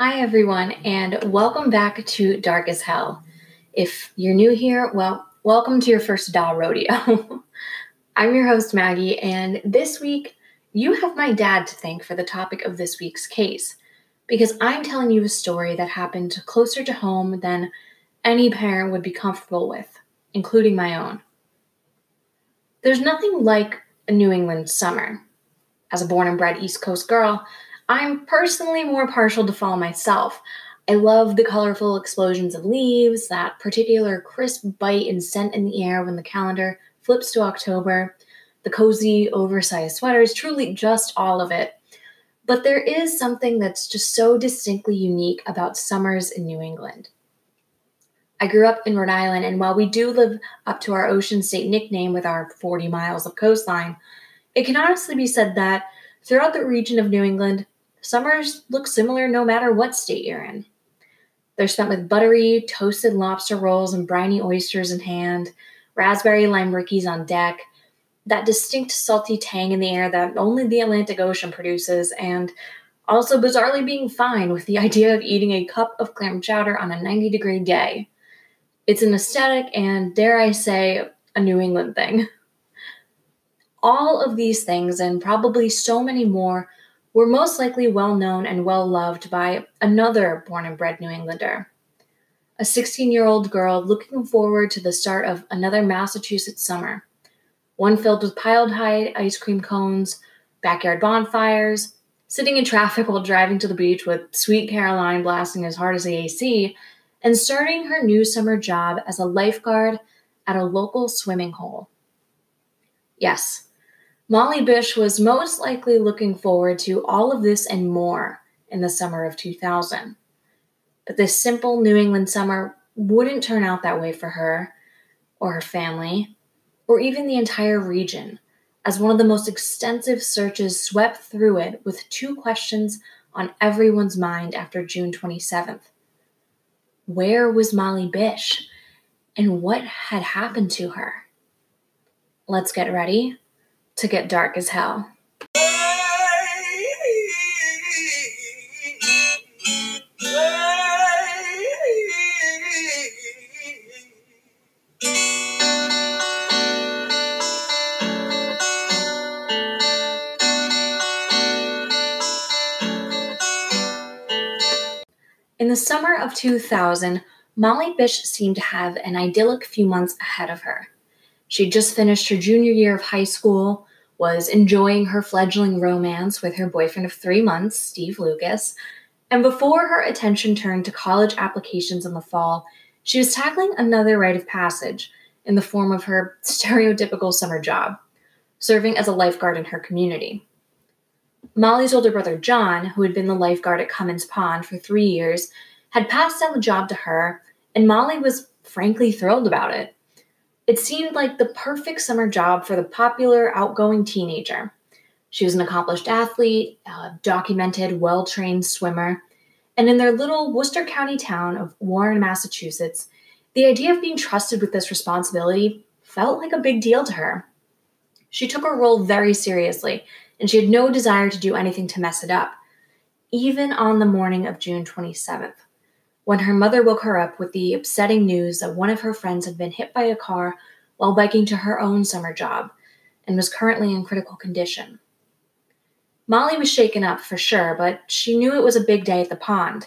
Hi, everyone, and welcome back to Dark as Hell. If you're new here, well, welcome to your first doll rodeo. I'm your host, Maggie, and this week you have my dad to thank for the topic of this week's case because I'm telling you a story that happened closer to home than any parent would be comfortable with, including my own. There's nothing like a New England summer. As a born and bred East Coast girl, I'm personally more partial to fall myself. I love the colorful explosions of leaves, that particular crisp bite and scent in the air when the calendar flips to October, the cozy, oversized sweaters, truly just all of it. But there is something that's just so distinctly unique about summers in New England. I grew up in Rhode Island, and while we do live up to our Ocean State nickname with our 40 miles of coastline, it can honestly be said that throughout the region of New England, Summers look similar no matter what state you're in. They're spent with buttery, toasted lobster rolls and briny oysters in hand, raspberry lime rickeys on deck, that distinct salty tang in the air that only the Atlantic Ocean produces, and also bizarrely being fine with the idea of eating a cup of clam chowder on a 90 degree day. It's an aesthetic and, dare I say, a New England thing. All of these things, and probably so many more, were most likely well known and well loved by another born and bred New Englander. A 16 year old girl looking forward to the start of another Massachusetts summer, one filled with piled high ice cream cones, backyard bonfires, sitting in traffic while driving to the beach with Sweet Caroline blasting as hard as the AC, and starting her new summer job as a lifeguard at a local swimming hole. Yes, Molly Bish was most likely looking forward to all of this and more in the summer of 2000. But this simple New England summer wouldn't turn out that way for her, or her family, or even the entire region, as one of the most extensive searches swept through it with two questions on everyone's mind after June 27th. Where was Molly Bish? And what had happened to her? Let's get ready to get dark as hell. In the summer of 2000, Molly Bish seemed to have an idyllic few months ahead of her. She'd just finished her junior year of high school, was enjoying her fledgling romance with her boyfriend of three months, Steve Lucas, and before her attention turned to college applications in the fall, she was tackling another rite of passage in the form of her stereotypical summer job, serving as a lifeguard in her community. Molly's older brother, John, who had been the lifeguard at Comins Pond for three years, had passed down the job to her, and Molly was frankly thrilled about it. It seemed like the perfect summer job for the popular, outgoing teenager. She was an accomplished athlete, a documented, well trained swimmer, and in their little Worcester County town of Warren, Massachusetts, the idea of being trusted with this responsibility felt like a big deal to her. She took her role very seriously, and she had no desire to do anything to mess it up, even on the morning of June 27th when her mother woke her up with the upsetting news that one of her friends had been hit by a car while biking to her own summer job and was currently in critical condition. Molly was shaken up for sure, but she knew it was a big day at the pond.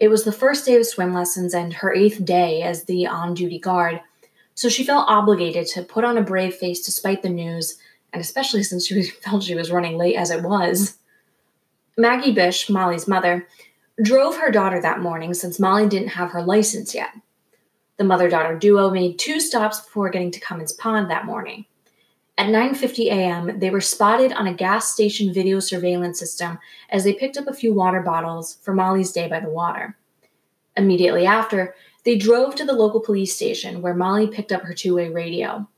It was the first day of swim lessons and her eighth day as the on duty guard, so she felt obligated to put on a brave face despite the news, and especially since she felt she was running late as it was. Maggie Bish, Molly's mother, drove her daughter that morning since Molly didn't have her license yet. The mother-daughter duo made two stops before getting to Comins Pond that morning. At 9:50 a.m., they were spotted on a gas station video surveillance system as they picked up a few water bottles for Molly's day by the water. Immediately after, they drove to the local police station where Molly picked up her two-way radio.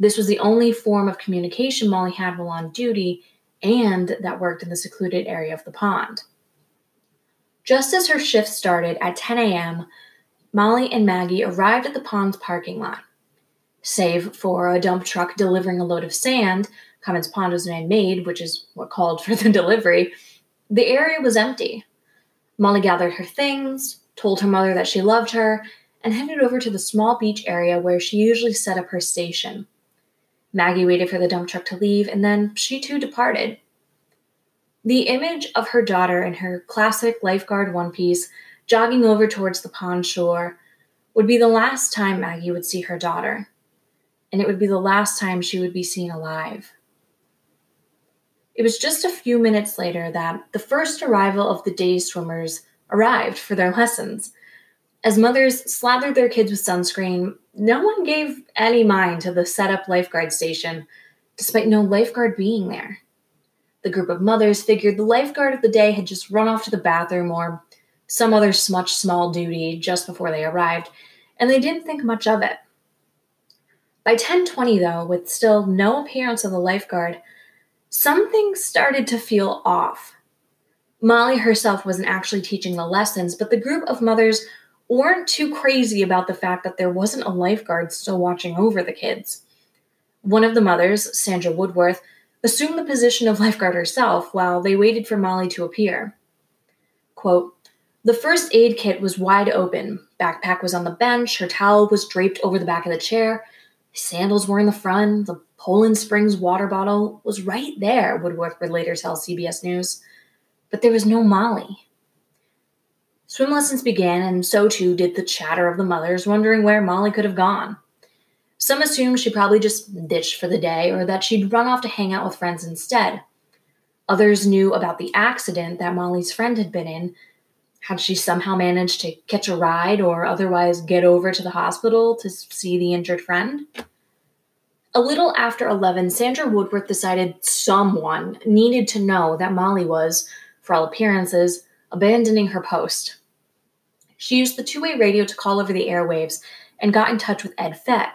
This was the only form of communication Molly had while on duty and that worked in the secluded area of the pond. Just as her shift started at 10 a.m., Molly and Maggie arrived at the pond's parking lot. Save for a dump truck delivering a load of sand, Comins Pond was man made, which is what called for the delivery, the area was empty. Molly gathered her things, told her mother that she loved her, and headed over to the small beach area where she usually set up her station. Maggie waited for the dump truck to leave, and then she too departed. The image of her daughter in her classic lifeguard one piece jogging over towards the pond shore would be the last time Maggie would see her daughter, and it would be the last time she would be seen alive. It was just a few minutes later that the first arrival of the day swimmers arrived for their lessons. As mothers slathered their kids with sunscreen, no one gave any mind to the set up lifeguard station, despite no lifeguard being there. The group of mothers figured the lifeguard of the day had just run off to the bathroom or some other much small duty just before they arrived, and they didn't think much of it. By 10:20 though, with still no appearance of the lifeguard, something started to feel off. Molly herself wasn't actually teaching the lessons, but the group of mothers weren't too crazy about the fact that there wasn't a lifeguard still watching over the kids. One of the mothers, Sandra Woodworth, assumed the position of lifeguard herself while they waited for Molly to appear. Quote, the first aid kit was wide open. Backpack was on the bench, her towel was draped over the back of the chair, sandals were in the front, the Poland Springs water bottle was right there, Woodworth would later tell CBS News. But there was no Molly. Swim lessons began, and so too did the chatter of the mothers, wondering where Molly could have gone. Some assumed she probably just ditched for the day, or that she'd run off to hang out with friends instead. Others knew about the accident that Molly's friend had been in. Had she somehow managed to catch a ride or otherwise get over to the hospital to see the injured friend? A little after 11, Sandra Woodworth decided someone needed to know that Molly was, for all appearances, abandoning her post. She used the two way radio to call over the airwaves and got in touch with Ed Fett,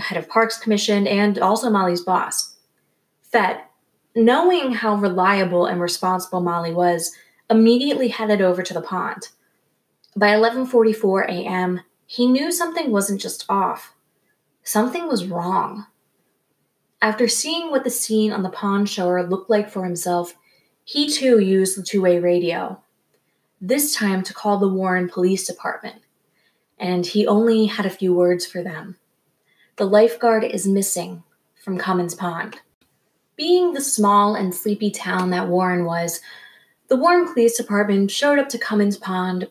the head of Parks Commission and also Molly's boss. Fett, knowing how reliable and responsible Molly was, immediately headed over to the pond. By 11:44 a.m., he knew something wasn't just off. Something was wrong. After seeing what the scene on the pond shore looked like for himself, he too used the two way radio, this time to call the Warren Police Department, and he only had a few words for them. The lifeguard is missing from Comins Pond. Being the small and sleepy town that Warren was, the Warren Police Department showed up to Comins Pond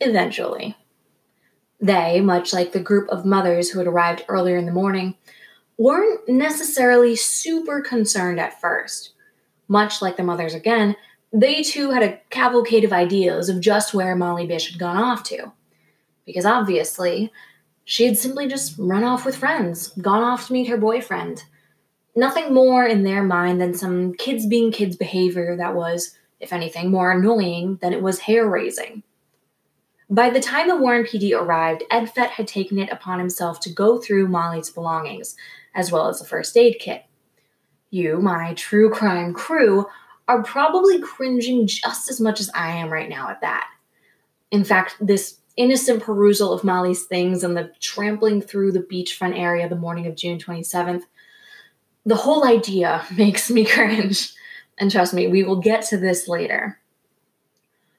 eventually. They, much like the group of mothers who had arrived earlier in the morning, weren't necessarily super concerned at first. Much like the mothers again, they too had a cavalcade of ideas of just where Molly Bish had gone off to. Because obviously, she had simply just run off with friends, gone off to meet her boyfriend. Nothing more in their mind than some kids being kids behavior that was, if anything, more annoying than it was hair raising. By the time the Warren PD arrived, Ed Fett had taken it upon himself to go through Molly's belongings, as well as the first aid kit. You, my true crime crew, are probably cringing just as much as I am right now at that. In fact, this innocent perusal of Molly's things and the trampling through the beachfront area the morning of June 27th, the whole idea makes me cringe. And trust me, we will get to this later.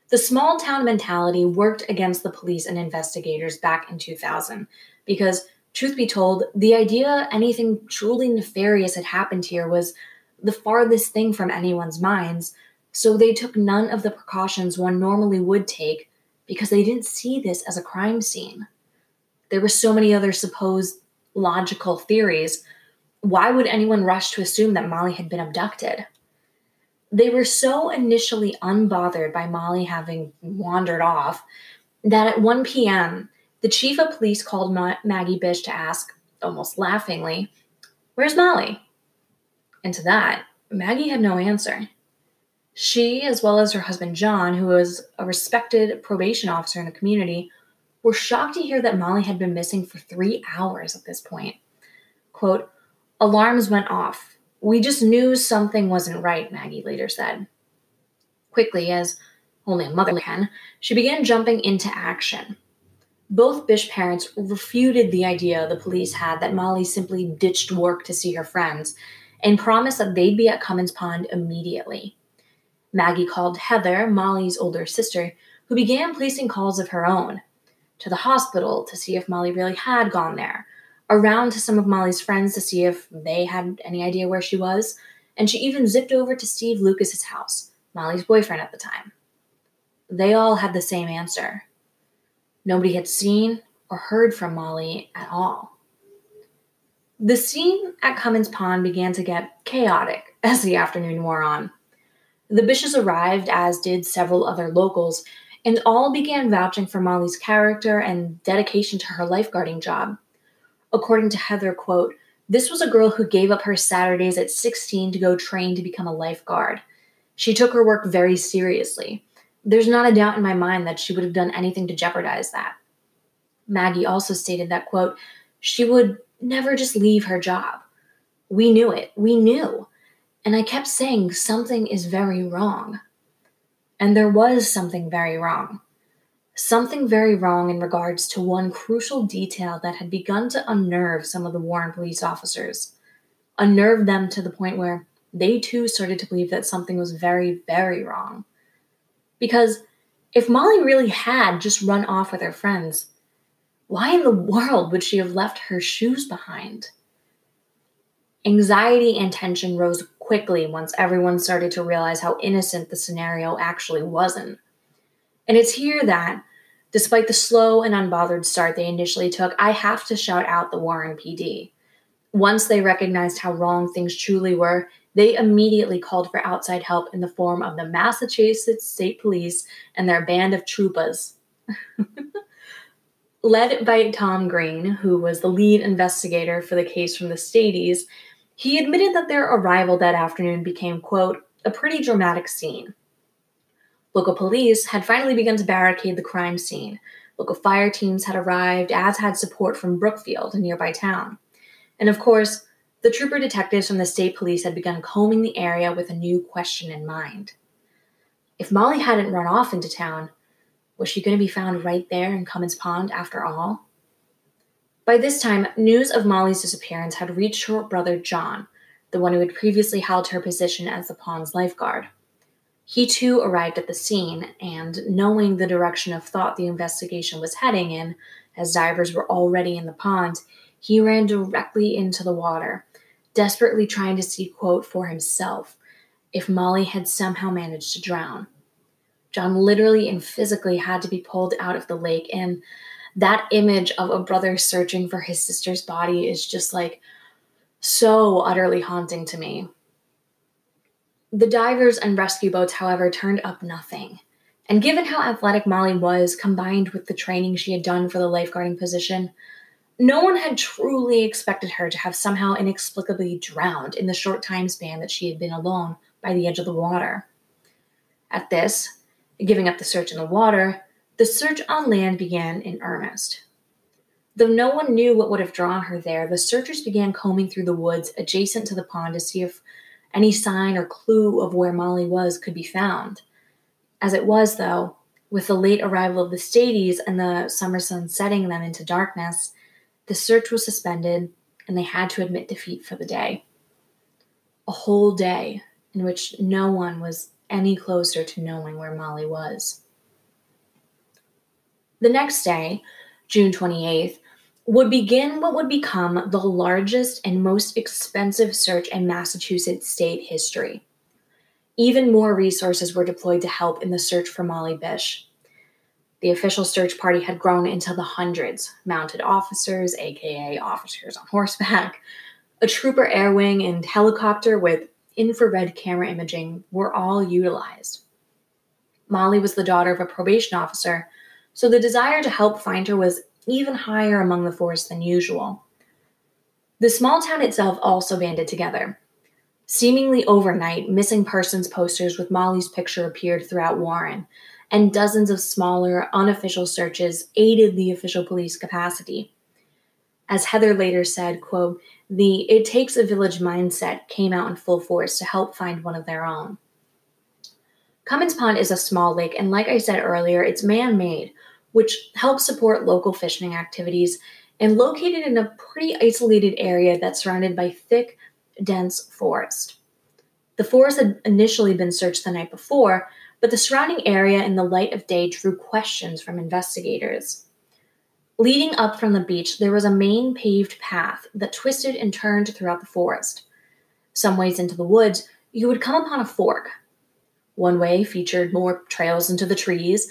The small town mentality worked against the police and investigators back in 2000 because Truth be told, the idea anything truly nefarious had happened here was the farthest thing from anyone's minds, so they took none of the precautions one normally would take because they didn't see this as a crime scene. There were so many other supposed logical theories. Why would anyone rush to assume that Molly had been abducted? They were so initially unbothered by Molly having wandered off that at 1 p.m., the chief of police called Ma- Maggie Bish to ask, almost laughingly, Where's Molly? And to that, Maggie had no answer. She, as well as her husband John, who was a respected probation officer in the community, were shocked to hear that Molly had been missing for three hours at this point. Quote, Alarms went off. We just knew something wasn't right, Maggie later said. Quickly, as only a mother can, she began jumping into action. Both Bish parents refuted the idea the police had that Molly simply ditched work to see her friends and promised that they'd be at Comins Pond immediately. Maggie called Heather, Molly's older sister, who began placing calls of her own to the hospital to see if Molly really had gone there, around to some of Molly's friends to see if they had any idea where she was, and she even zipped over to Steve Lucas's house, Molly's boyfriend at the time. They all had the same answer. Nobody had seen or heard from Molly at all. The scene at Comins Pond began to get chaotic as the afternoon wore on. The Bishes arrived, as did several other locals, and all began vouching for Molly's character and dedication to her lifeguarding job. According to Heather, quote, this was a girl who gave up her Saturdays at 16 to go train to become a lifeguard. She took her work very seriously. There's not a doubt in my mind that she would have done anything to jeopardize that. Maggie also stated that, quote, she would never just leave her job. We knew it. We knew. And I kept saying something is very wrong. And there was something very wrong. Something very wrong in regards to one crucial detail that had begun to unnerve some of the Warren police officers. Unnerve them to the point where they too started to believe that something was very, very wrong. Because if Molly really had just run off with her friends, why in the world would she have left her shoes behind? Anxiety and tension rose quickly once everyone started to realize how innocent the scenario actually wasn't. And it's here that, despite the slow and unbothered start they initially took, I have to shout out the Warren PD. Once they recognized how wrong things truly were, they immediately called for outside help in the form of the Massachusetts State Police and their band of troopas. Led by Tom Green, who was the lead investigator for the case from the Staties, he admitted that their arrival that afternoon became, quote, a pretty dramatic scene. Local police had finally begun to barricade the crime scene. Local fire teams had arrived, as had support from Brookfield, a nearby town. And of course, the trooper detectives from the state police had begun combing the area with a new question in mind. If Molly hadn't run off into town, was she going to be found right there in Comins Pond after all? By this time, news of Molly's disappearance had reached her brother John, the one who had previously held her position as the pond's lifeguard. He too arrived at the scene, and knowing the direction of thought the investigation was heading in, as divers were already in the pond, he ran directly into the water, desperately trying to see, quote, for himself if Molly had somehow managed to drown. John literally and physically had to be pulled out of the lake, and that image of a brother searching for his sister's body is just like so utterly haunting to me. The divers and rescue boats, however, turned up nothing. And given how athletic Molly was, combined with the training she had done for the lifeguarding position, no one had truly expected her to have somehow inexplicably drowned in the short time span that she had been alone by the edge of the water. At this, giving up the search in the water, the search on land began in earnest. Though no one knew what would have drawn her there, the searchers began combing through the woods adjacent to the pond to see if any sign or clue of where Molly was could be found. As it was, though, with the late arrival of the Staties and the summer sun setting them into darkness, the search was suspended and they had to admit defeat for the day. A whole day in which no one was any closer to knowing where Molly was. The next day, June 28th, would begin what would become the largest and most expensive search in Massachusetts state history. Even more resources were deployed to help in the search for Molly Bish. The official search party had grown into the hundreds mounted officers, aka officers on horseback, a trooper air wing, and helicopter with infrared camera imaging were all utilized. Molly was the daughter of a probation officer so the desire to help find her was even higher among the force than usual. The small town itself also banded together. Seemingly overnight, missing persons posters with Molly's picture appeared throughout Warren, and dozens of smaller, unofficial searches aided the official police capacity. As Heather later said, quote, the it takes a village mindset came out in full force to help find one of their own. Comins Pond is a small lake, and like I said earlier, it's man made, which helps support local fishing activities and located in a pretty isolated area that's surrounded by thick, dense forest. The forest had initially been searched the night before, but the surrounding area in the light of day drew questions from investigators. Leading up from the beach, there was a main paved path that twisted and turned throughout the forest. Some ways into the woods, you would come upon a fork. One way featured more trails into the trees,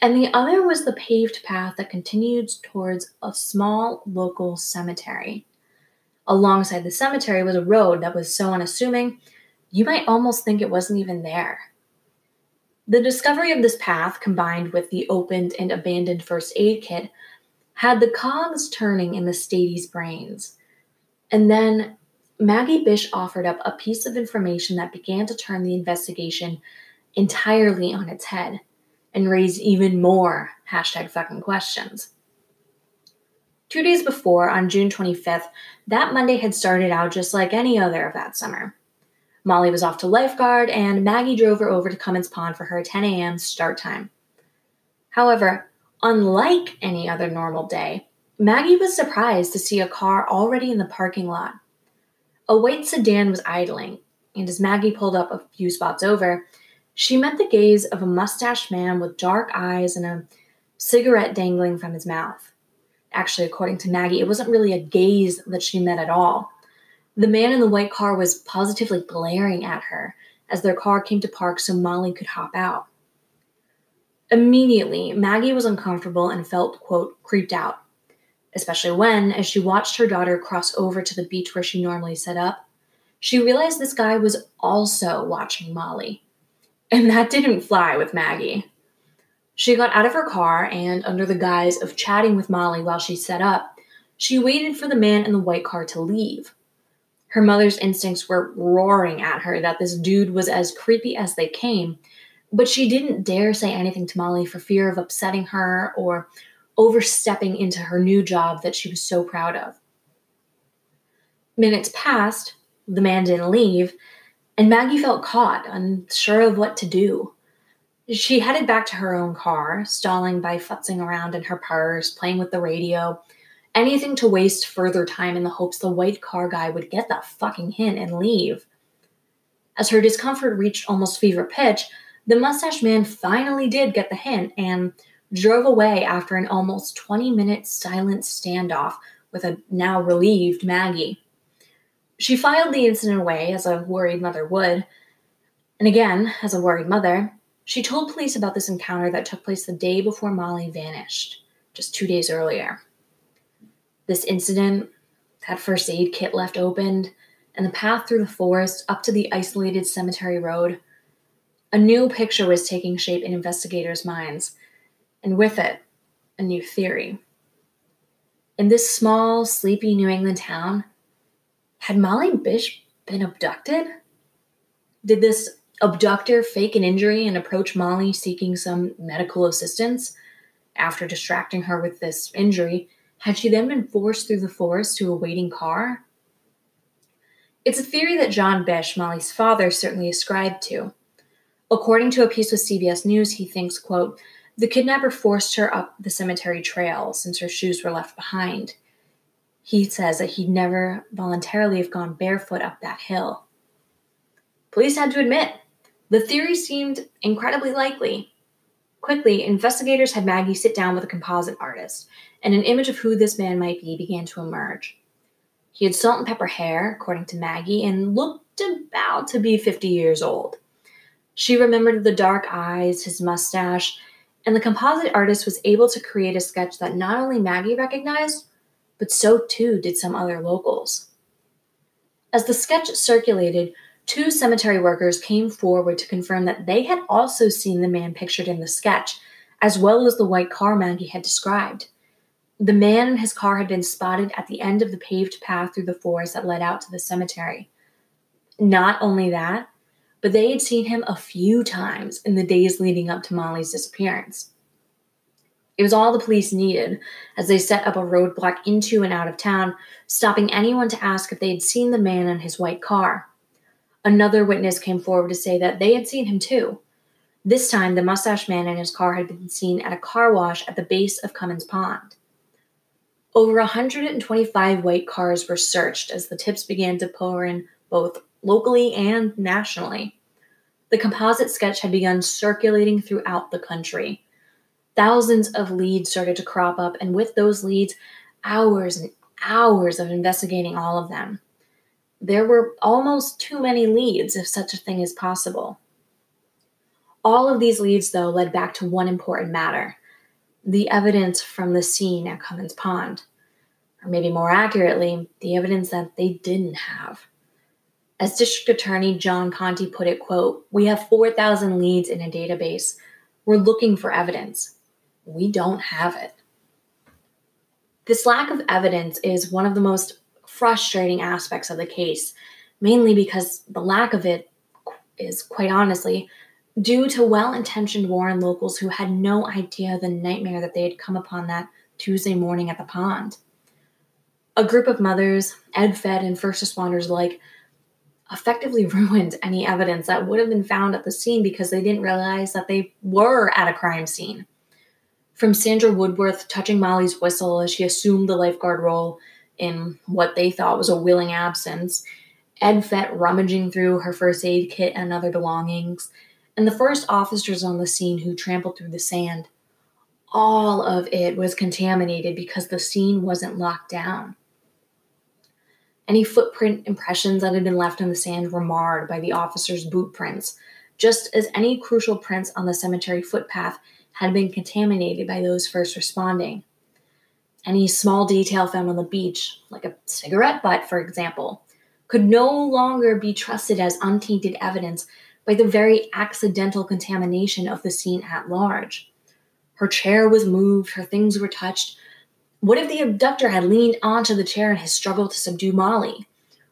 and the other was the paved path that continued towards a small local cemetery. Alongside the cemetery was a road that was so unassuming, you might almost think it wasn't even there. The discovery of this path, combined with the opened and abandoned first aid kit, had the cogs turning in the Stady's brains. And then Maggie Bish offered up a piece of information that began to turn the investigation entirely on its head and raise even more hashtag fucking questions. Two days before, on June 25th, that Monday had started out just like any other of that summer. Molly was off to lifeguard, and Maggie drove her over to Comins Pond for her 10 a.m. start time. However, unlike any other normal day, Maggie was surprised to see a car already in the parking lot. A white sedan was idling, and as Maggie pulled up a few spots over, she met the gaze of a mustached man with dark eyes and a cigarette dangling from his mouth. Actually, according to Maggie, it wasn't really a gaze that she met at all. The man in the white car was positively glaring at her as their car came to park so Molly could hop out. Immediately, Maggie was uncomfortable and felt, quote, creeped out, especially when, as she watched her daughter cross over to the beach where she normally set up, she realized this guy was also watching Molly. And that didn't fly with Maggie. She got out of her car and, under the guise of chatting with Molly while she set up, she waited for the man in the white car to leave. Her mother's instincts were roaring at her that this dude was as creepy as they came, but she didn't dare say anything to Molly for fear of upsetting her or overstepping into her new job that she was so proud of. Minutes passed, the man didn't leave, and Maggie felt caught, unsure of what to do. She headed back to her own car, stalling by futzing around in her purse, playing with the radio, anything to waste further time in the hopes the white car guy would get that fucking hint and leave. As her discomfort reached almost fever pitch, the mustache man finally did get the hint and drove away after an almost 20 minute silent standoff with a now relieved Maggie. She filed the incident away, as a worried mother would. And again, as a worried mother, she told police about this encounter that took place the day before Molly vanished, just two days earlier. This incident, that first aid kit left opened, and the path through the forest up to the isolated cemetery road, a new picture was taking shape in investigators' minds, and with it, a new theory. In this small, sleepy New England town, had Molly Bish been abducted? Did this abductor fake an injury and approach Molly seeking some medical assistance? After distracting her with this injury, had she then been forced through the forest to a waiting car? It's a theory that John Bish, Molly's father, certainly ascribed to. According to a piece with CBS News, he thinks, quote, the kidnapper forced her up the cemetery trail since her shoes were left behind he says that he'd never voluntarily have gone barefoot up that hill. Police had to admit, the theory seemed incredibly likely. Quickly, investigators had Maggie sit down with a composite artist, and an image of who this man might be began to emerge. He had salt and pepper hair, according to Maggie, and looked about to be 50 years old. She remembered the dark eyes, his mustache, and the composite artist was able to create a sketch that not only Maggie recognized, but so too did some other locals. As the sketch circulated, two cemetery workers came forward to confirm that they had also seen the man pictured in the sketch, as well as the white car Maggie had described. The man and his car had been spotted at the end of the paved path through the forest that led out to the cemetery. Not only that, but they had seen him a few times in the days leading up to Molly's disappearance. It was all the police needed as they set up a roadblock into and out of town, stopping anyone to ask if they had seen the man in his white car. Another witness came forward to say that they had seen him too. This time, the mustache man in his car had been seen at a car wash at the base of Comins Pond. Over 125 white cars were searched as the tips began to pour in both locally and nationally. the composite sketch had begun circulating throughout the country. Thousands of leads started to crop up, and with those leads, hours and hours of investigating all of them. There were almost too many leads, if such a thing is possible. All of these leads, though, led back to one important matter the evidence from the scene at Comins Pond. Or maybe more accurately, the evidence that they didn't have. As District Attorney John Conte put it, quote, "We have 4,000 leads in a database. We're looking for evidence. We don't have it." This lack of evidence is one of the most frustrating aspects of the case, mainly because the lack of it is quite honestly due to well intentioned Warren locals who had no idea the nightmare that they had come upon that Tuesday morning at the pond. A group of mothers, Ed Fett, and first responders alike effectively ruined any evidence that would have been found at the scene because they didn't realize that they were at a crime scene. From Sandra Woodworth touching Molly's whistle as she assumed the lifeguard role in what they thought was a willing absence, Ed Fett rummaging through her first aid kit and other belongings, and the first officers on the scene who trampled through the sand. All of it was contaminated because the scene wasn't locked down. Any footprint impressions that had been left in the sand were marred by the officers' boot prints, just as any crucial prints on the cemetery footpath had been contaminated by those first responding. Any small detail found on the beach, like a cigarette butt, for example, could no longer be trusted as untainted evidence by the very accidental contamination of the scene at large. Her chair was moved, her things were touched. What if the abductor had leaned onto the chair in his struggle to subdue Molly?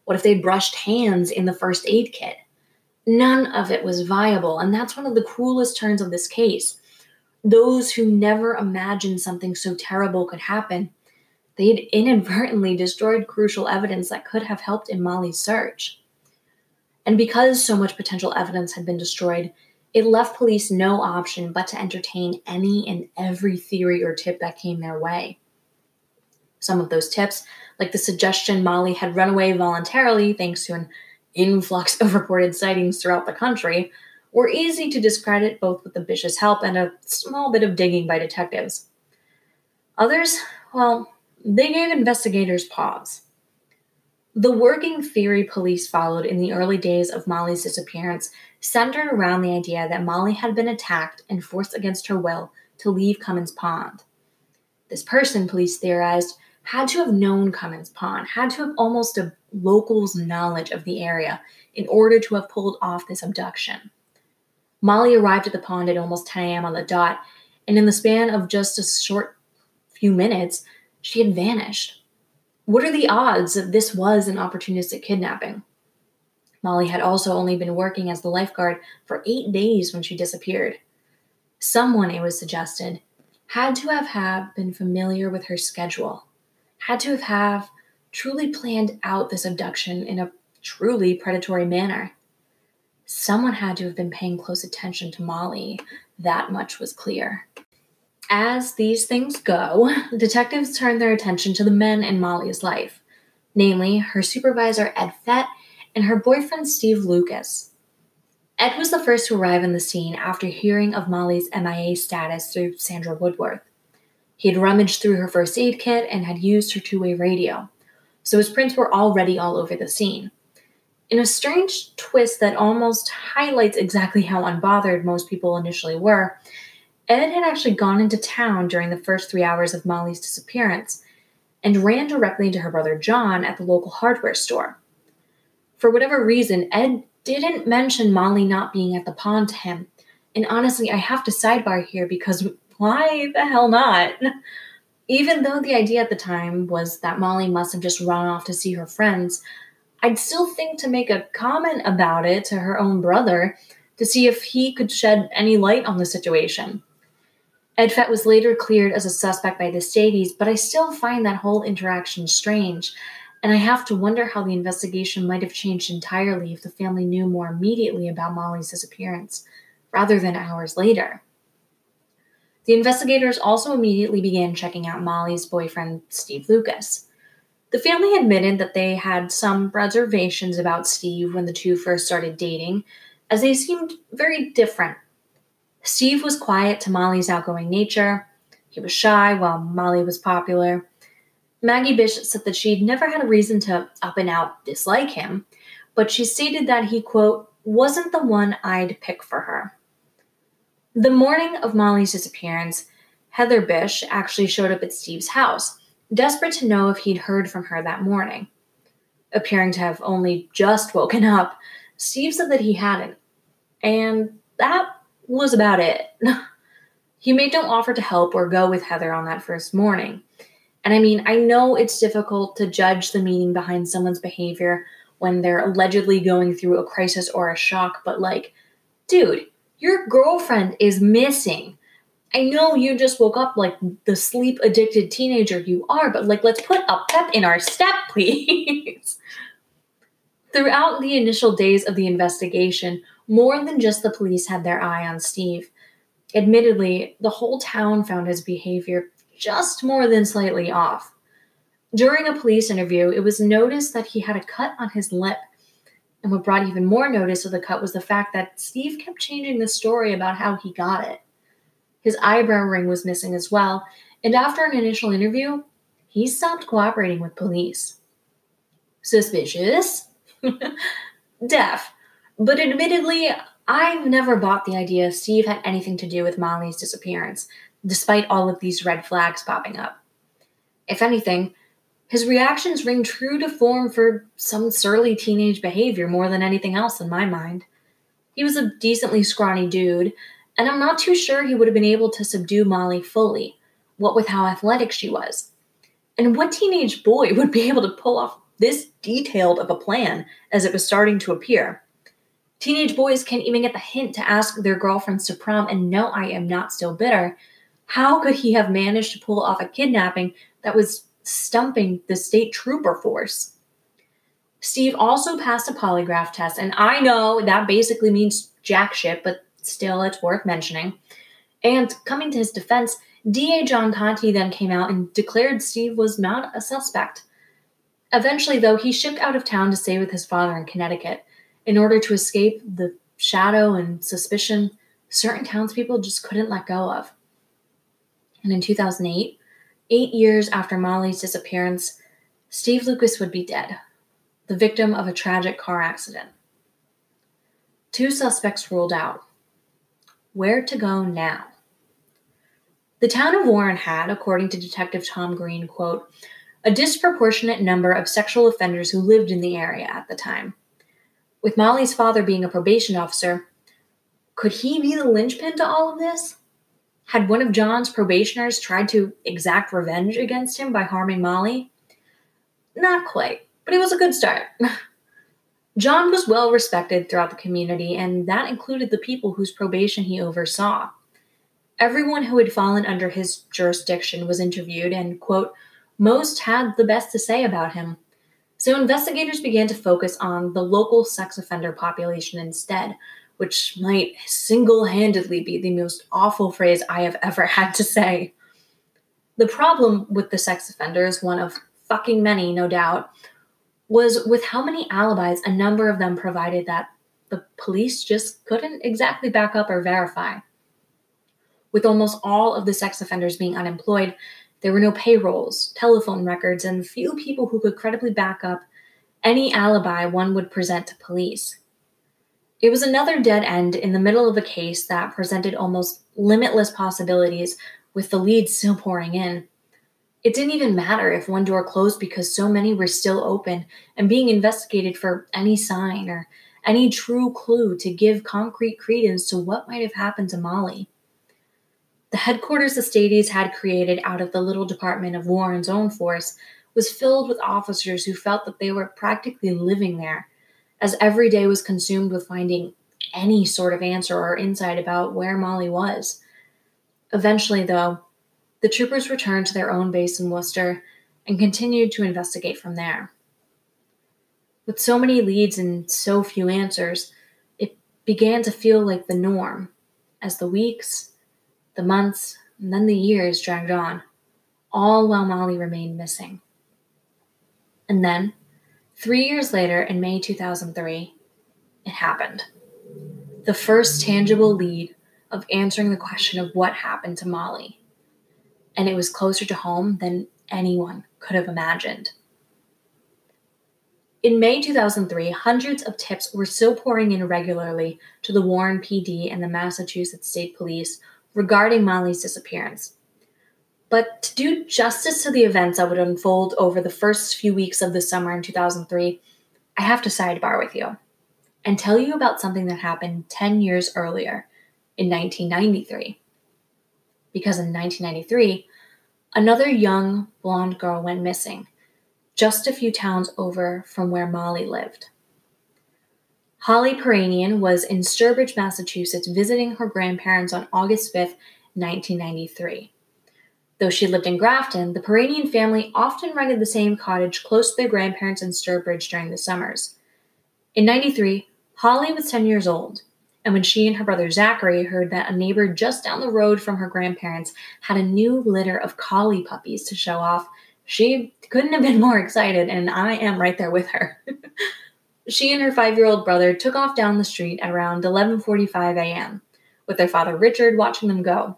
What if they'd brushed hands in the first aid kit? None of it was viable, and that's one of the cruelest turns of this case. Those who never imagined something so terrible could happen, they'd inadvertently destroyed crucial evidence that could have helped in Molly's search. And because so much potential evidence had been destroyed, it left police no option but to entertain any and every theory or tip that came their way. Some of those tips, like the suggestion Molly had run away voluntarily thanks to an influx of reported sightings throughout the country, were easy to discredit both with the help and a small bit of digging by detectives. Others, well, they gave investigators pause. The working theory police followed in the early days of Molly's disappearance centered around the idea that Molly had been attacked and forced against her will to leave Comins Pond. This person, police theorized, had to have known Comins Pond, had to have almost a local's knowledge of the area in order to have pulled off this abduction. Molly arrived at the pond at almost 10 a.m. on the dot, and in the span of just a short few minutes, she had vanished. What are the odds that this was an opportunistic kidnapping? Molly had also only been working as the lifeguard for eight days when she disappeared. Someone, it was suggested, had to have, have been familiar with her schedule, had to have, have truly planned out this abduction in a truly predatory manner. Someone had to have been paying close attention to Molly. That much was clear. As these things go, detectives turn their attention to the men in Molly's life, namely her supervisor Ed Fett and her boyfriend Steve Lucas. Ed was the first to arrive on the scene after hearing of Molly's MIA status through Sandra Woodworth. He had rummaged through her first aid kit and had used her two way radio, so his prints were already all over the scene. In a strange twist that almost highlights exactly how unbothered most people initially were, Ed had actually gone into town during the first three hours of Molly's disappearance and ran directly into her brother John at the local hardware store. For whatever reason, Ed didn't mention Molly not being at the pond to him. And honestly, I have to sidebar here because why the hell not? Even though the idea at the time was that Molly must have just run off to see her friends, I'd still think to make a comment about it to her own brother to see if he could shed any light on the situation. Ed Fett was later cleared as a suspect by the Staties, but I still find that whole interaction strange, and I have to wonder how the investigation might have changed entirely if the family knew more immediately about Molly's disappearance, rather than hours later. The investigators also immediately began checking out Molly's boyfriend, Steve Lucas. The family admitted that they had some reservations about Steve when the two first started dating, as they seemed very different. Steve was quiet to Molly's outgoing nature. He was shy while Molly was popular. Maggie Bish said that she'd never had a reason to up and out dislike him, but she stated that he, quote, wasn't the one I'd pick for her. The morning of Molly's disappearance, Heather Bish actually showed up at Steve's house, desperate to know if he'd heard from her that morning. Appearing to have only just woken up, Steve said that he hadn't, and that was about it. he made no offer to help or go with Heather on that first morning. And I mean, I know it's difficult to judge the meaning behind someone's behavior when they're allegedly going through a crisis or a shock, but like, dude, your girlfriend is missing. I know you just woke up like the sleep addicted teenager you are, but like, let's put a pep in our step, please. Throughout the initial days of the investigation, more than just the police had their eye on Steve. Admittedly, the whole town found his behavior just more than slightly off. During a police interview, it was noticed that he had a cut on his lip. And what brought even more notice of the cut was the fact that Steve kept changing the story about how he got it. His eyebrow ring was missing as well, and after an initial interview, he stopped cooperating with police. Suspicious? Deaf. But admittedly, I've never bought the idea Steve had anything to do with Molly's disappearance, despite all of these red flags popping up. If anything, his reactions ring true to form for some surly teenage behavior more than anything else in my mind. He was a decently scrawny dude, and I'm not too sure he would have been able to subdue Molly fully, what with how athletic she was. And what teenage boy would be able to pull off this detailed of a plan as it was starting to appear? Teenage boys can't even get the hint to ask their girlfriends to prom and no, I am not still bitter. How could he have managed to pull off a kidnapping that was stumping the state trooper force? Steve also passed a polygraph test, and I know that basically means jack shit, but still it's worth mentioning. And coming to his defense, DA John Conte then came out and declared Steve was not a suspect. Eventually, though, he shipped out of town to stay with his father in Connecticut in order to escape the shadow and suspicion certain townspeople just couldn't let go of. And in 2008, eight years after Molly's disappearance, Steve Lucas would be dead, the victim of a tragic car accident. Two suspects ruled out. Where to go now? The town of Warren had, according to Detective Tom Green, quote, a disproportionate number of sexual offenders who lived in the area at the time. With Molly's father being a probation officer, could he be the linchpin to all of this? Had one of John's probationers tried to exact revenge against him by harming Molly? Not quite, but it was a good start. John was well respected throughout the community, and that included the people whose probation he oversaw. Everyone who had fallen under his jurisdiction was interviewed, and, quote, most had the best to say about him. So investigators began to focus on the local sex offender population instead, which might single handedly be the most awful phrase I have ever had to say. The problem with the sex offenders, one of fucking many, no doubt, was with how many alibis a number of them provided that the police just couldn't exactly back up or verify. With almost all of the sex offenders being unemployed, there were no payrolls, telephone records, and few people who could credibly back up any alibi one would present to police. It was another dead end in the middle of a case that presented almost limitless possibilities with the leads still pouring in. It didn't even matter if one door closed because so many were still open and being investigated for any sign or any true clue to give concrete credence to what might have happened to Molly. The headquarters the Staties had created out of the little department of Warren's own force was filled with officers who felt that they were practically living there, as every day was consumed with finding any sort of answer or insight about where Molly was. Eventually, though, the troopers returned to their own base in Worcester and continued to investigate from there. With so many leads and so few answers, it began to feel like the norm as the weeks, the months, and then the years dragged on, all while Molly remained missing. And then, three years later, in May 2003, it happened. the first tangible lead of answering the question of what happened to Molly. And it was closer to home than anyone could have imagined. In May 2003, hundreds of tips were still pouring in regularly to the Warren PD and the Massachusetts State Police regarding Molly's disappearance. But to do justice to the events that would unfold over the first few weeks of the summer in 2003, I have to sidebar with you and tell you about something that happened 10 years earlier in 1993. Because in 1993, another young blonde girl went missing just a few towns over from where Molly lived. Holly Piirainen was in Sturbridge, Massachusetts, visiting her grandparents on August 5, 1993. Though she lived in Grafton, the Piirainen family often rented the same cottage close to their grandparents in Sturbridge during the summers. In 93, Holly was 10 years old, and when she and her brother Zachary heard that a neighbor just down the road from her grandparents had a new litter of collie puppies to show off, she couldn't have been more excited, and I am right there with her. she and her five-year-old brother took off down the street at around 11:45 a.m., with their father Richard watching them go.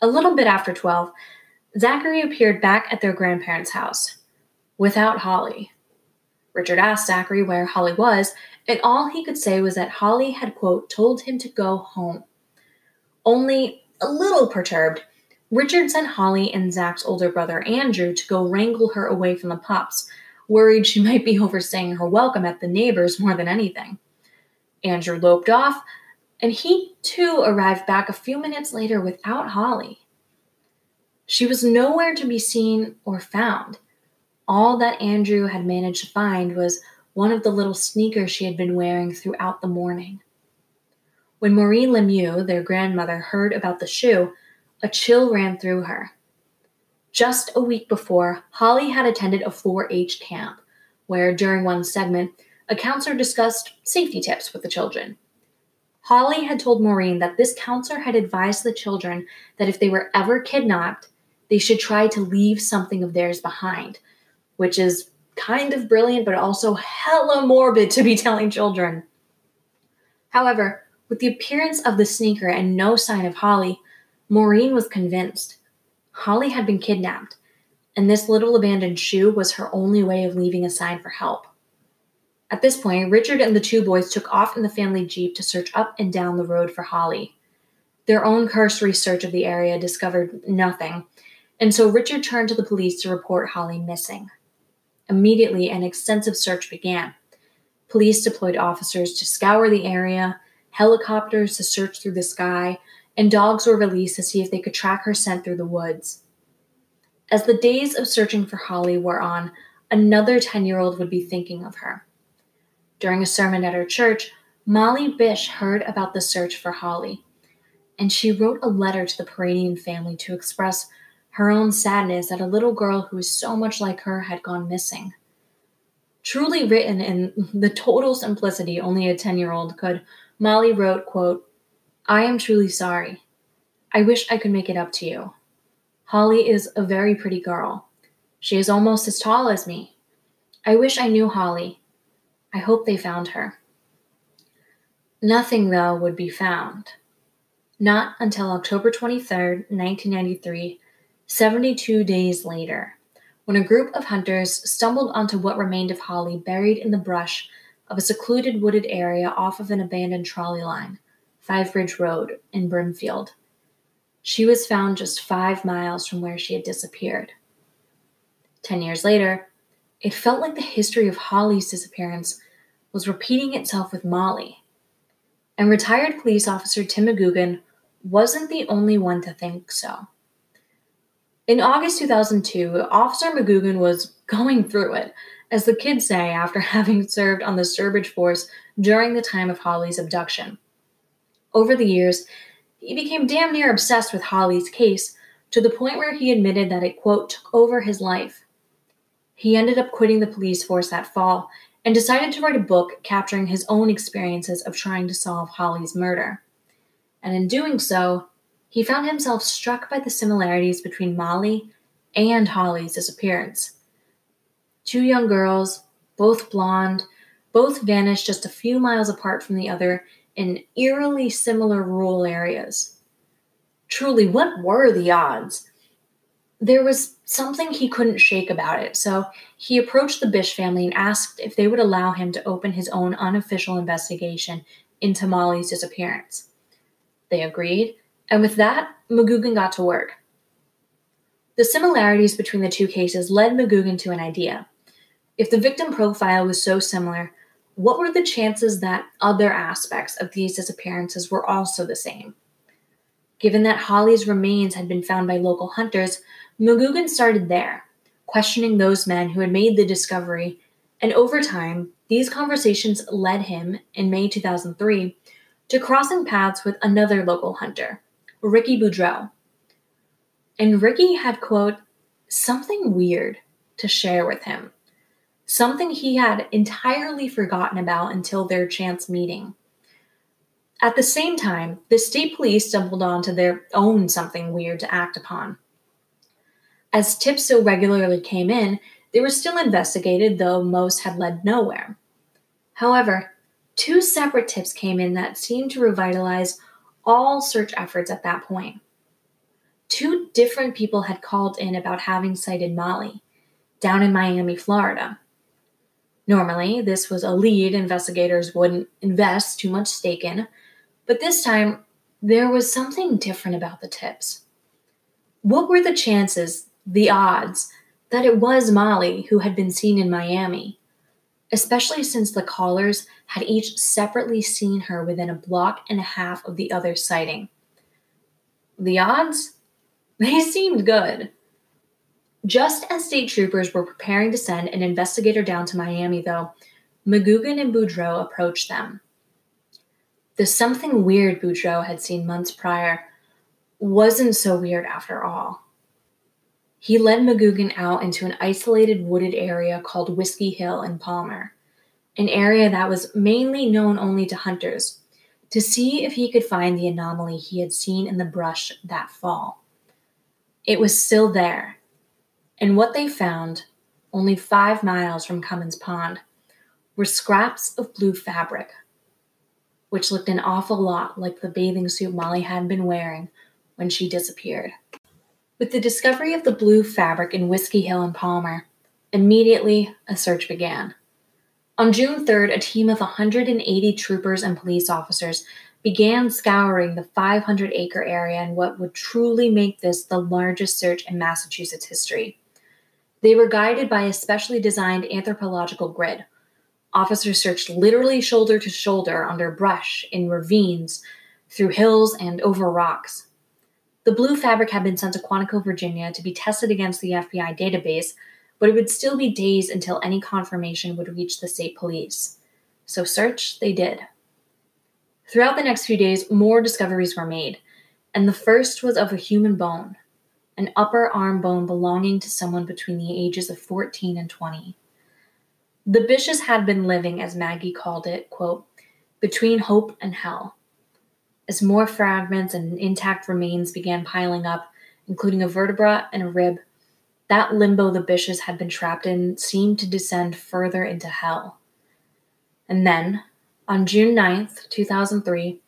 A little bit after 12, Zachary appeared back at their grandparents' house without Holly. Richard asked Zachary where Holly was, and all he could say was that Holly had, quote, told him to go home. Only a little perturbed, Richard sent Holly and Zach's older brother Andrew to go wrangle her away from the pups, worried she might be overstaying her welcome at the neighbors more than anything. Andrew loped off, and he too arrived back a few minutes later without Holly. She was nowhere to be seen or found. All that Andrew had managed to find was one of the little sneakers she had been wearing throughout the morning. When Maureen Lemieux, their grandmother, heard about the shoe, a chill ran through her. Just a week before, Holly had attended a 4 H camp, where during one segment, a counselor discussed safety tips with the children. Holly had told Maureen that this counselor had advised the children that if they were ever kidnapped, they should try to leave something of theirs behind, which is kind of brilliant, but also hella morbid to be telling children. However, with the appearance of the sneaker and no sign of Holly, Maureen was convinced. Holly had been kidnapped, and this little abandoned shoe was her only way of leaving a sign for help. At this point, Richard and the two boys took off in the family jeep to search up and down the road for Holly. Their own cursory search of the area discovered nothing, and so Richard turned to the police to report Holly missing. Immediately, an extensive search began. Police deployed officers to scour the area, helicopters to search through the sky, and dogs were released to see if they could track her scent through the woods. As the days of searching for Holly wore on, another 10 year old would be thinking of her. During a sermon at her church, Molly Bish heard about the search for Holly, and she wrote a letter to the Piirainen family to express her own sadness that a little girl who was so much like her had gone missing. Truly written in the total simplicity only a 10 year old could, Molly wrote, quote, I am truly sorry. I wish I could make it up to you. Holly is a very pretty girl. She is almost as tall as me. I wish I knew Holly. I hope they found her. Nothing, though, would be found. Not until October 23, 1993, 72 days later, when a group of hunters stumbled onto what remained of Holly buried in the brush of a secluded wooded area off of an abandoned trolley line Five Bridge Road in Brimfield. She was found just five miles from where she had disappeared. Ten years later, it felt like the history of Holly's disappearance was repeating itself with Molly. And retired police officer Tim McGugan wasn't the only one to think so. In August 2002, Officer McGugan was going through it, as the kids say, after having served on the Sturbridge force during the time of Holly's abduction. Over the years, he became damn near obsessed with Holly's case to the point where he admitted that it, quote, took over his life. He ended up quitting the police force that fall and decided to write a book capturing his own experiences of trying to solve Holly's murder. And in doing so, he found himself struck by the similarities between Molly and Holly's disappearance. Two young girls, both blonde, both vanished just a few miles apart from the other in eerily similar rural areas. Truly, what were the odds? There was something he couldn't shake about it, so he approached the Bish family and asked if they would allow him to open his own unofficial investigation into Molly's disappearance. They agreed, and with that, McGugan got to work. The similarities between the two cases led McGugan to an idea. If the victim profile was so similar, what were the chances that other aspects of these disappearances were also the same? Given that Holly's remains had been found by local hunters, McGugan started there, questioning those men who had made the discovery, and over time, these conversations led him, in May 2003, to crossing paths with another local hunter, Ricky Boudreau. And Ricky had, quote, something weird to share with him, something he had entirely forgotten about until their chance meeting. At the same time, the state police stumbled onto their own something weird to act upon. As tips so regularly came in, they were still investigated, though most had led nowhere. However, two separate tips came in that seemed to revitalize all search efforts at that point. Two different people had called in about having sighted Molly down in Miami, Florida. Normally, this was a lead investigators wouldn't invest too much stake in, but this time there was something different about the tips. What were the chances the odds that it was Molly who had been seen in Miami, especially since the callers had each separately seen her within a block and a half of the other sighting. The odds? They seemed good. Just as state troopers were preparing to send an investigator down to Miami, though, McGugan and Boudreau approached them. The something weird Boudreau had seen months prior wasn't so weird after all. He led McGugan out into an isolated wooded area called Whiskey Hill in Palmer, an area that was mainly known only to hunters, to see if he could find the anomaly he had seen in the brush that fall. It was still there, and what they found, only five miles from Comins Pond, were scraps of blue fabric, which looked an awful lot like the bathing suit Molly had been wearing when she disappeared. With the discovery of the blue fabric in Whiskey Hill and Palmer, immediately a search began. On June 3rd, a team of 180 troopers and police officers began scouring the 500 acre area in what would truly make this the largest search in Massachusetts history. They were guided by a specially designed anthropological grid. Officers searched literally shoulder to shoulder under brush, in ravines, through hills, and over rocks. The blue fabric had been sent to Quantico, Virginia to be tested against the FBI database, but it would still be days until any confirmation would reach the state police. So search they did. Throughout the next few days, more discoveries were made, and the first was of a human bone, an upper arm bone belonging to someone between the ages of 14 and 20. The Bishes had been living, as Maggie called it, quote, between hope and hell as more fragments and intact remains began piling up, including a vertebra and a rib. That limbo the Bishes had been trapped in seemed to descend further into hell. And then, on June 9th, 2003,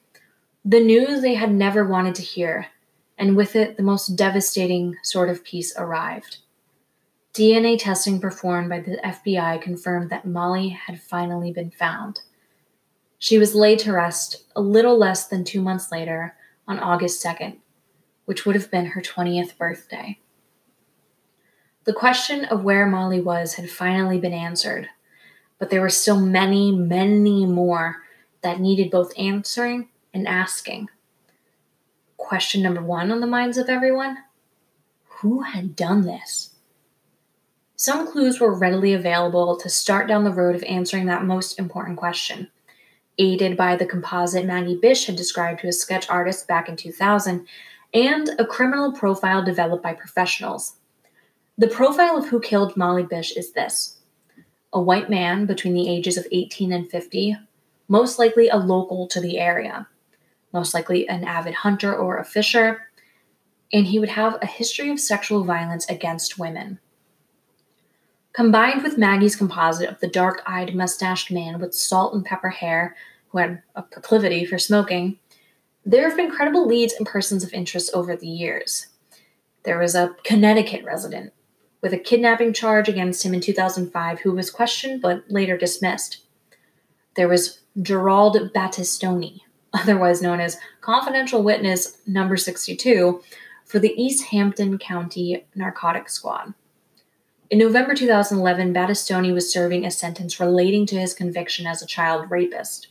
the news they had never wanted to hear, and with it the most devastating sort of peace arrived. DNA testing performed by the FBI confirmed that Molly had finally been found. She was laid to rest a little less than two months later on August 2nd, which would have been her 20th birthday. The question of where Molly was had finally been answered, but there were still many, many more that needed both answering and asking. Question number one on the minds of everyone who had done this? Some clues were readily available to start down the road of answering that most important question aided by the composite Maggie Bish had described to a sketch artist back in 2000, and a criminal profile developed by professionals. The profile of who killed Molly Bish is this a white man between the ages of 18 and 50, most likely a local to the area, most likely an avid hunter or a fisher, and he would have a history of sexual violence against women. Combined with Maggie's composite of the dark eyed, mustached man with salt and pepper hair who had a proclivity for smoking, there have been credible leads and persons of interest over the years. There was a Connecticut resident with a kidnapping charge against him in 2005 who was questioned but later dismissed. There was Gerald Battistoni, otherwise known as confidential witness number 62 for the East Hampton County Narcotics Squad. In November 2011, Battistoni was serving a sentence relating to his conviction as a child rapist,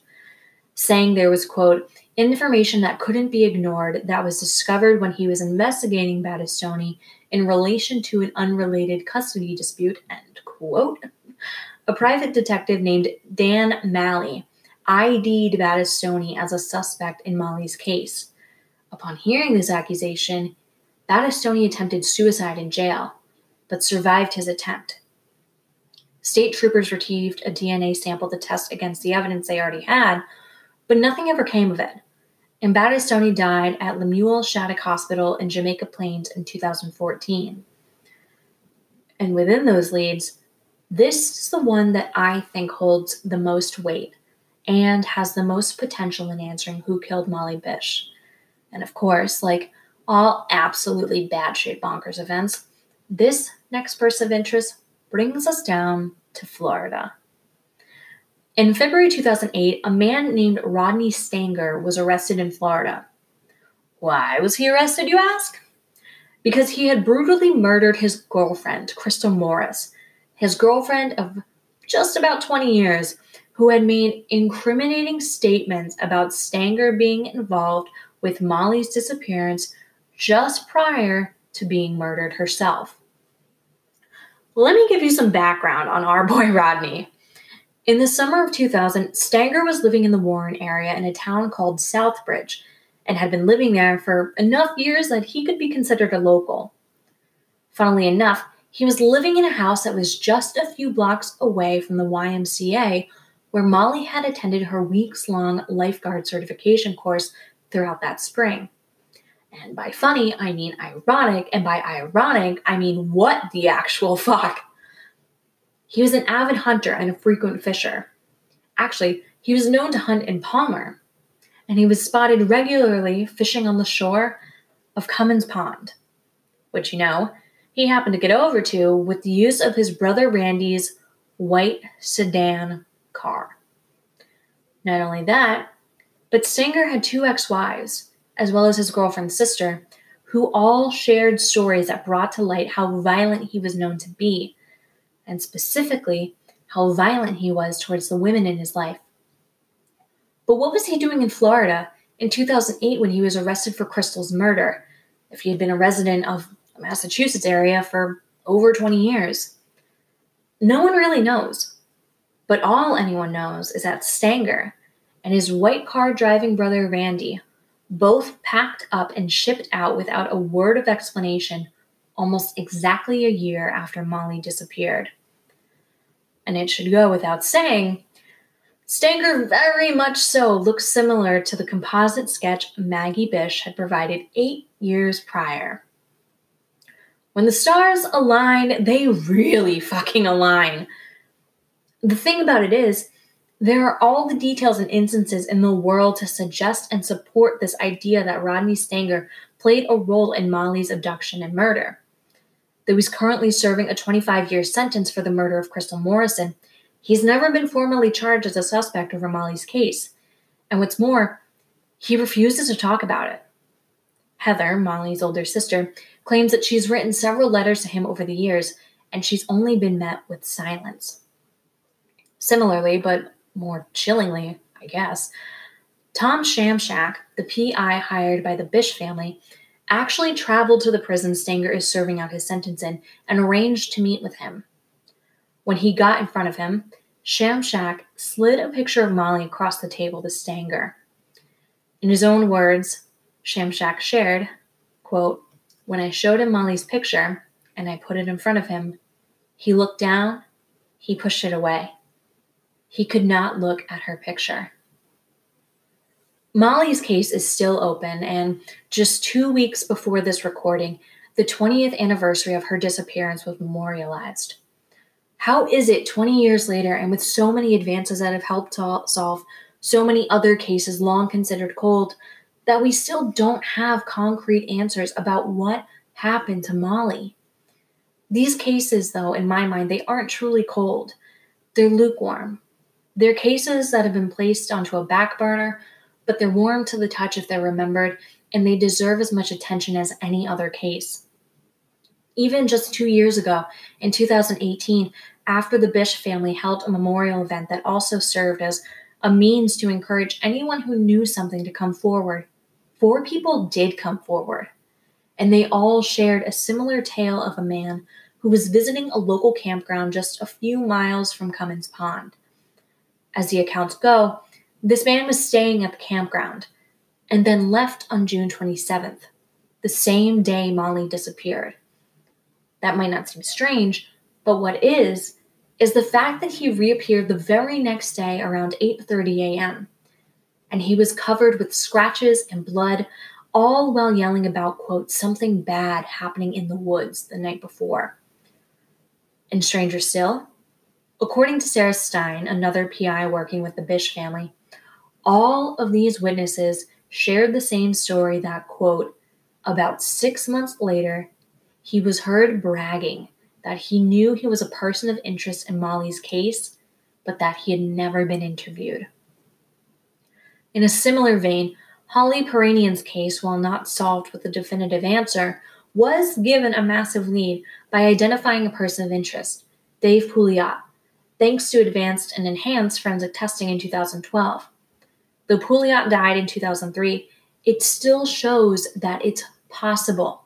saying there was, quote, information that couldn't be ignored that was discovered when he was investigating Battistoni in relation to an unrelated custody dispute, end quote. A private detective named Dan Malley ID'd Battistoni as a suspect in Molly's case. Upon hearing this accusation, Battistoni attempted suicide in jail, but survived his attempt. State troopers retrieved a DNA sample to test against the evidence they already had, but nothing ever came of it. And Battistoni died at Lemuel Shattuck Hospital in Jamaica Plains in 2014. And within those leads, this is the one that I think holds the most weight and has the most potential in answering who killed Molly Bish. And of course, like all absolutely bad batshit bonkers events, this next burst of interest brings us down to Florida. In February 2008, a man named Rodney Stanger was arrested in Florida. Why was he arrested, you ask? Because he had brutally murdered his girlfriend, Crystal Morris, his girlfriend of just about 20 years, who had made incriminating statements about Stanger being involved with Molly's disappearance just prior to being murdered herself. Let me give you some background on our boy Rodney. In the summer of 2000, Stanger was living in the Warren area in a town called Southbridge and had been living there for enough years that he could be considered a local. Funnily enough, he was living in a house that was just a few blocks away from the YMCA where Molly had attended her weeks long lifeguard certification course throughout that spring. And by funny, I mean ironic. And by ironic, I mean what the actual fuck. He was an avid hunter and a frequent fisher. Actually, he was known to hunt in Palmer, and he was spotted regularly fishing on the shore of Comins Pond, which, you know, he happened to get over to with the use of his brother Randy's white sedan car. Not only that, but Stanger had two ex wives as well as his girlfriend's sister, who all shared stories that brought to light how violent he was known to be, and specifically, how violent he was towards the women in his life. But what was he doing in Florida in 2008 when he was arrested for Crystal's murder, if he had been a resident of the Massachusetts area for over 20 years? No one really knows. But all anyone knows is that Stanger and his white car driving brother Randy both packed up and shipped out without a word of explanation almost exactly a year after Molly disappeared. And it should go without saying, Stanger very much so looks similar to the composite sketch Maggie Bish had provided eight years prior. When the stars align, they really fucking align. The thing about it is, there are all the details and instances in the world to suggest and support this idea that Rodney Stanger played a role in Molly's abduction and murder. Though he's currently serving a 25 year sentence for the murder of Crystal Morrison, he's never been formally charged as a suspect over Molly's case. And what's more, he refuses to talk about it. Heather, Molly's older sister, claims that she's written several letters to him over the years, and she's only been met with silence. Similarly, but more chillingly, I guess, Tom Shamshak, the PI hired by the Bish family, actually traveled to the prison Stanger is serving out his sentence in and arranged to meet with him. When he got in front of him, Shamshak slid a picture of Molly across the table to Stanger. In his own words, Shamshak shared, quote, When I showed him Molly's picture and I put it in front of him, he looked down, he pushed it away. He could not look at her picture. Molly's case is still open, and just two weeks before this recording, the 20th anniversary of her disappearance was memorialized. How is it 20 years later, and with so many advances that have helped solve so many other cases long considered cold, that we still don't have concrete answers about what happened to Molly. These cases, though, in my mind, they aren't truly cold. They're lukewarm. They're cases that have been placed onto a back burner, but they're warm to the touch if they're remembered, and they deserve as much attention as any other case. Even just two years ago, in 2018, after the Bish family held a memorial event that also served as a means to encourage anyone who knew something to come forward, four people did come forward. And they all shared a similar tale of a man who was visiting a local campground just a few miles from Comins Pond. As the accounts go, this man was staying at the campground and then left on June 27th, the same day Molly disappeared. That might not seem strange, but what is is the fact that he reappeared the very next day around 8:30 a.m. and he was covered with scratches and blood all while yelling about quote something bad happening in the woods the night before. And stranger still, according to Sarah Stein, another PI working with the Bish family, all of these witnesses shared the same story that quote about 6 months later he was heard bragging that he knew he was a person of interest in Molly's case, but that he had never been interviewed. In a similar vein, Holly Piirainen's case, while not solved with a definitive answer, was given a massive lead by identifying a person of interest, Dave Pouliot, thanks to advanced and enhanced forensic testing in 2012. Though Pouliot died in 2003, it still shows that it's possible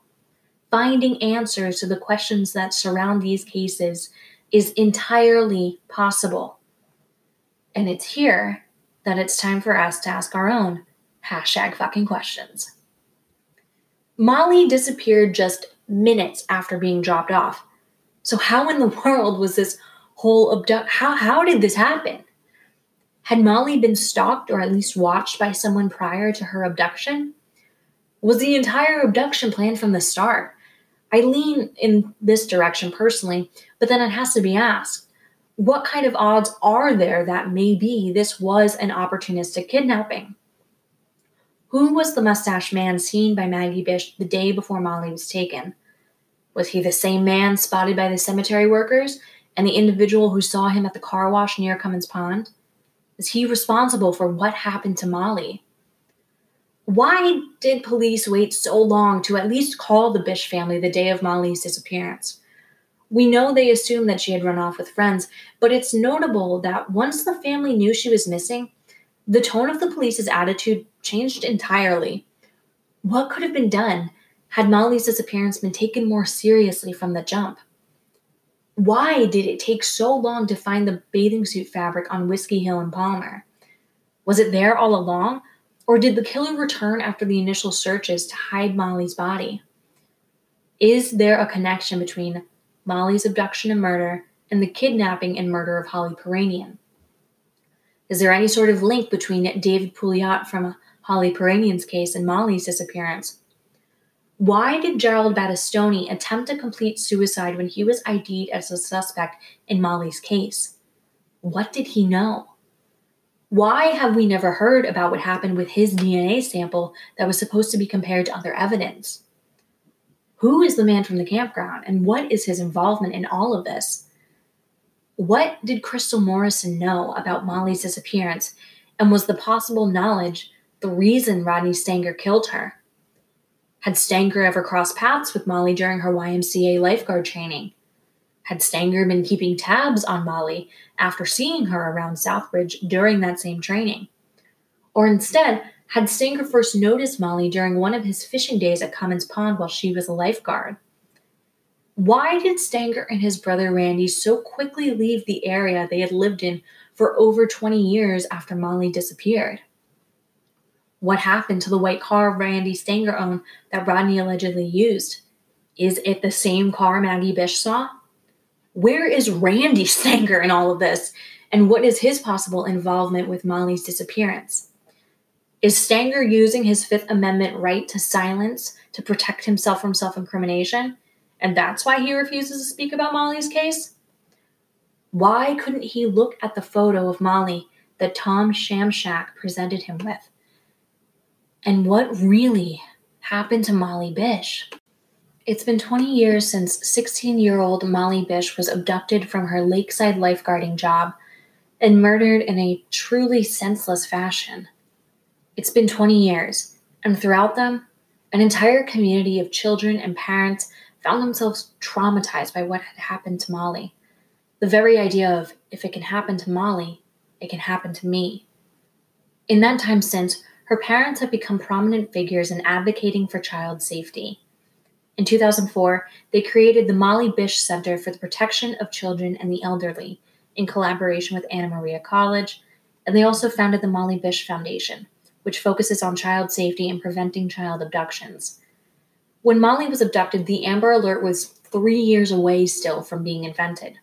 finding answers to the questions that surround these cases is entirely possible. And it's here that it's time for us to ask our own hashtag fucking questions. Molly disappeared just minutes after being dropped off. So, how in the world was this whole abduct? How, how did this happen? Had Molly been stalked or at least watched by someone prior to her abduction? Was the entire abduction planned from the start? I lean in this direction personally, but then it has to be asked what kind of odds are there that maybe this was an opportunistic kidnapping? Who was the mustache man seen by Maggie Bish the day before Molly was taken? Was he the same man spotted by the cemetery workers and the individual who saw him at the car wash near Comins Pond? Is he responsible for what happened to Molly? Why did police wait so long to at least call the Bish family the day of Molly's disappearance? We know they assumed that she had run off with friends, but it's notable that once the family knew she was missing, the tone of the police's attitude changed entirely. What could have been done had Molly's disappearance been taken more seriously from the jump? Why did it take so long to find the bathing suit fabric on Whiskey Hill and Palmer? Was it there all along? Or did the killer return after the initial searches to hide Molly's body? Is there a connection between Molly's abduction and murder and the kidnapping and murder of Holly Piirainen? Is there any sort of link between David Pouliot from Holly Piirainen's case and Molly's disappearance? Why did Gerald Battistoni attempt to complete suicide when he was ID'd as a suspect in Molly's case? What did he know? Why have we never heard about what happened with his DNA sample that was supposed to be compared to other evidence? Who is the man from the campground and what is his involvement in all of this? What did Crystal Morrison know about Molly's disappearance and was the possible knowledge the reason Rodney Stanger killed her? Had Stanger ever crossed paths with Molly during her YMCA lifeguard training? Had Stanger been keeping tabs on Molly after seeing her around Southbridge during that same training? Or instead, had Stanger first noticed Molly during one of his fishing days at Comins Pond while she was a lifeguard? Why did Stanger and his brother Randy so quickly leave the area they had lived in for over 20 years after Molly disappeared? What happened to the white car Randy Stanger owned that Rodney allegedly used? Is it the same car Maggie Bish saw? where is Randy Stanger in all of this? And what is his possible involvement with Molly's disappearance? Is Stanger using his Fifth Amendment right to silence to protect himself from self incrimination? And that's why he refuses to speak about Molly's case? Why couldn't he look at the photo of Molly that Tom Shamshak presented him with. And what really happened to Molly Bish? It's been 20 years since 16 year old Molly Bish was abducted from her lakeside lifeguarding job and murdered in a truly senseless fashion. It's been 20 years, and throughout them, an entire community of children and parents found themselves traumatized by what had happened to Molly. The very idea of, if it can happen to Molly, it can happen to me. In that time since, her parents have become prominent figures in advocating for child safety. In 2004, they created the Molly Bish Center for the Protection of Children and the Elderly in collaboration with Anna Maria College, and they also founded the Molly Bish Foundation, which focuses on child safety and preventing child abductions. When Molly was abducted, the Amber Alert was three years away still from being invented.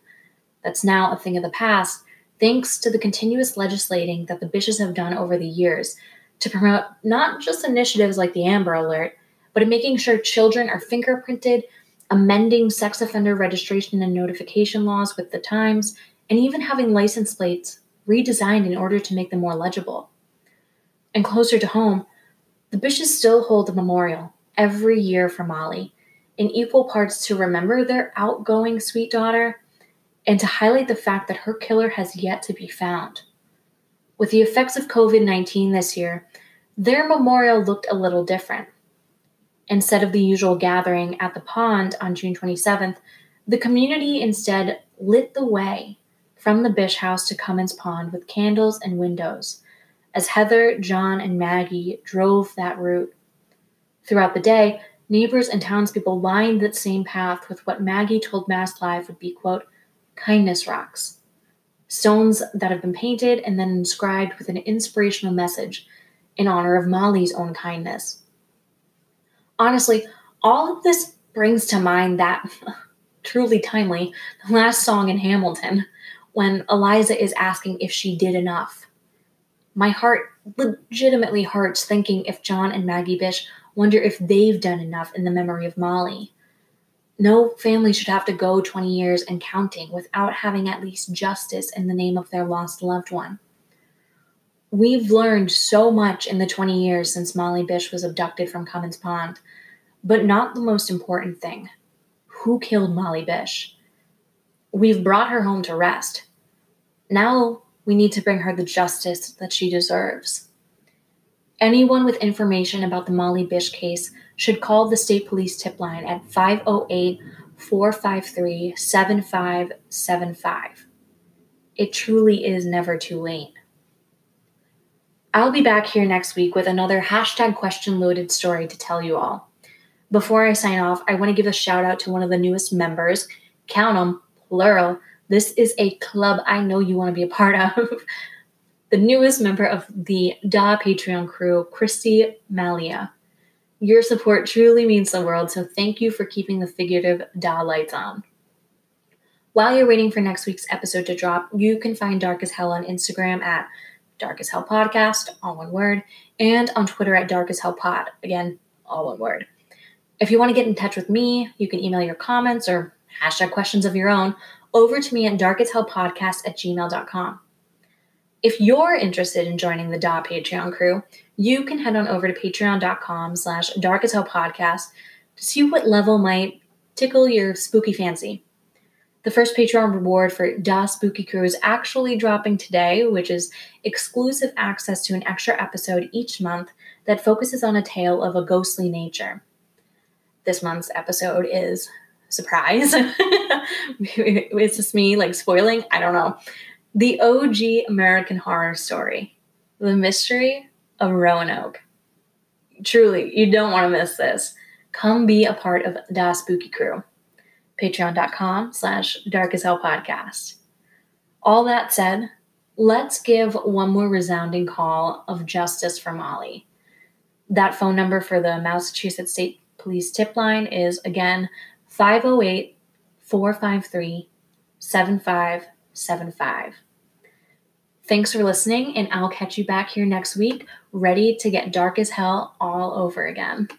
That's now a thing of the past, thanks to the continuous legislating that the Bishes have done over the years to promote not just initiatives like the Amber Alert, but in making sure children are fingerprinted, amending sex offender registration and notification laws with the times, and even having license plates redesigned in order to make them more legible. And closer to home, the Bishes still hold a memorial every year for Molly, in equal parts to remember their outgoing sweet daughter and to highlight the fact that her killer has yet to be found. With the effects of COVID 19 this year, their memorial looked a little different. Instead of the usual gathering at the pond on June 27th, the community instead lit the way from the Bish House to Comins Pond with candles and windows as Heather, John, and Maggie drove that route. Throughout the day, neighbors and townspeople lined that same path with what Maggie told Mass Live would be, quote, kindness rocks. Stones that have been painted and then inscribed with an inspirational message in honor of Molly's own kindness. Honestly, all of this brings to mind that truly timely last song in Hamilton when Eliza is asking if she did enough my heart legitimately hurts thinking if John and Maggie Bish wonder if they've done enough in the memory of Molly. No family should have to go 20 years and counting without having at least justice in the name of their lost loved one. We've learned so much in the 20 years since Molly Bish was abducted from Comins Pond, but not the most important thing who killed Molly Bish? We've brought her home to rest. Now we need to bring her the justice that she deserves. Anyone with information about the Molly Bish case should call the state police tip line at 508 453 7575. It truly is never too late. I'll be back here next week with another hashtag question loaded story to tell you all. Before I sign off, I want to give a shout out to one of the newest members, count them, plural, this is a club I know you want to be a part of. the newest member of the DA Patreon crew, Christy Malia. Your support truly means the world, so thank you for keeping the figurative DA lights on. While you're waiting for next week's episode to drop, you can find Dark as Hell on Instagram at Dark as Hell Podcast, all one word, and on Twitter at Dark as Hell Pod, again, all one word. If you want to get in touch with me, you can email your comments or hashtag questions of your own over to me at darkashellpodcast at gmail.com. If you're interested in joining the DA Patreon crew, you can head on over to patreon.com slash darkashellpodcast to see what level might tickle your spooky fancy. The first Patreon reward for Da Spooky Crew is actually dropping today, which is exclusive access to an extra episode each month that focuses on a tale of a ghostly nature. This month's episode is surprise. it's just me like spoiling. I don't know. The OG American Horror Story, The Mystery of Roanoke. Truly, you don't want to miss this. Come be a part of Da Spooky Crew. Patreon.com slash Dark as Hell Podcast. All that said, let's give one more resounding call of justice for Molly. That phone number for the Massachusetts State Police tip line is again 508 453 7575. Thanks for listening, and I'll catch you back here next week, ready to get dark as hell all over again.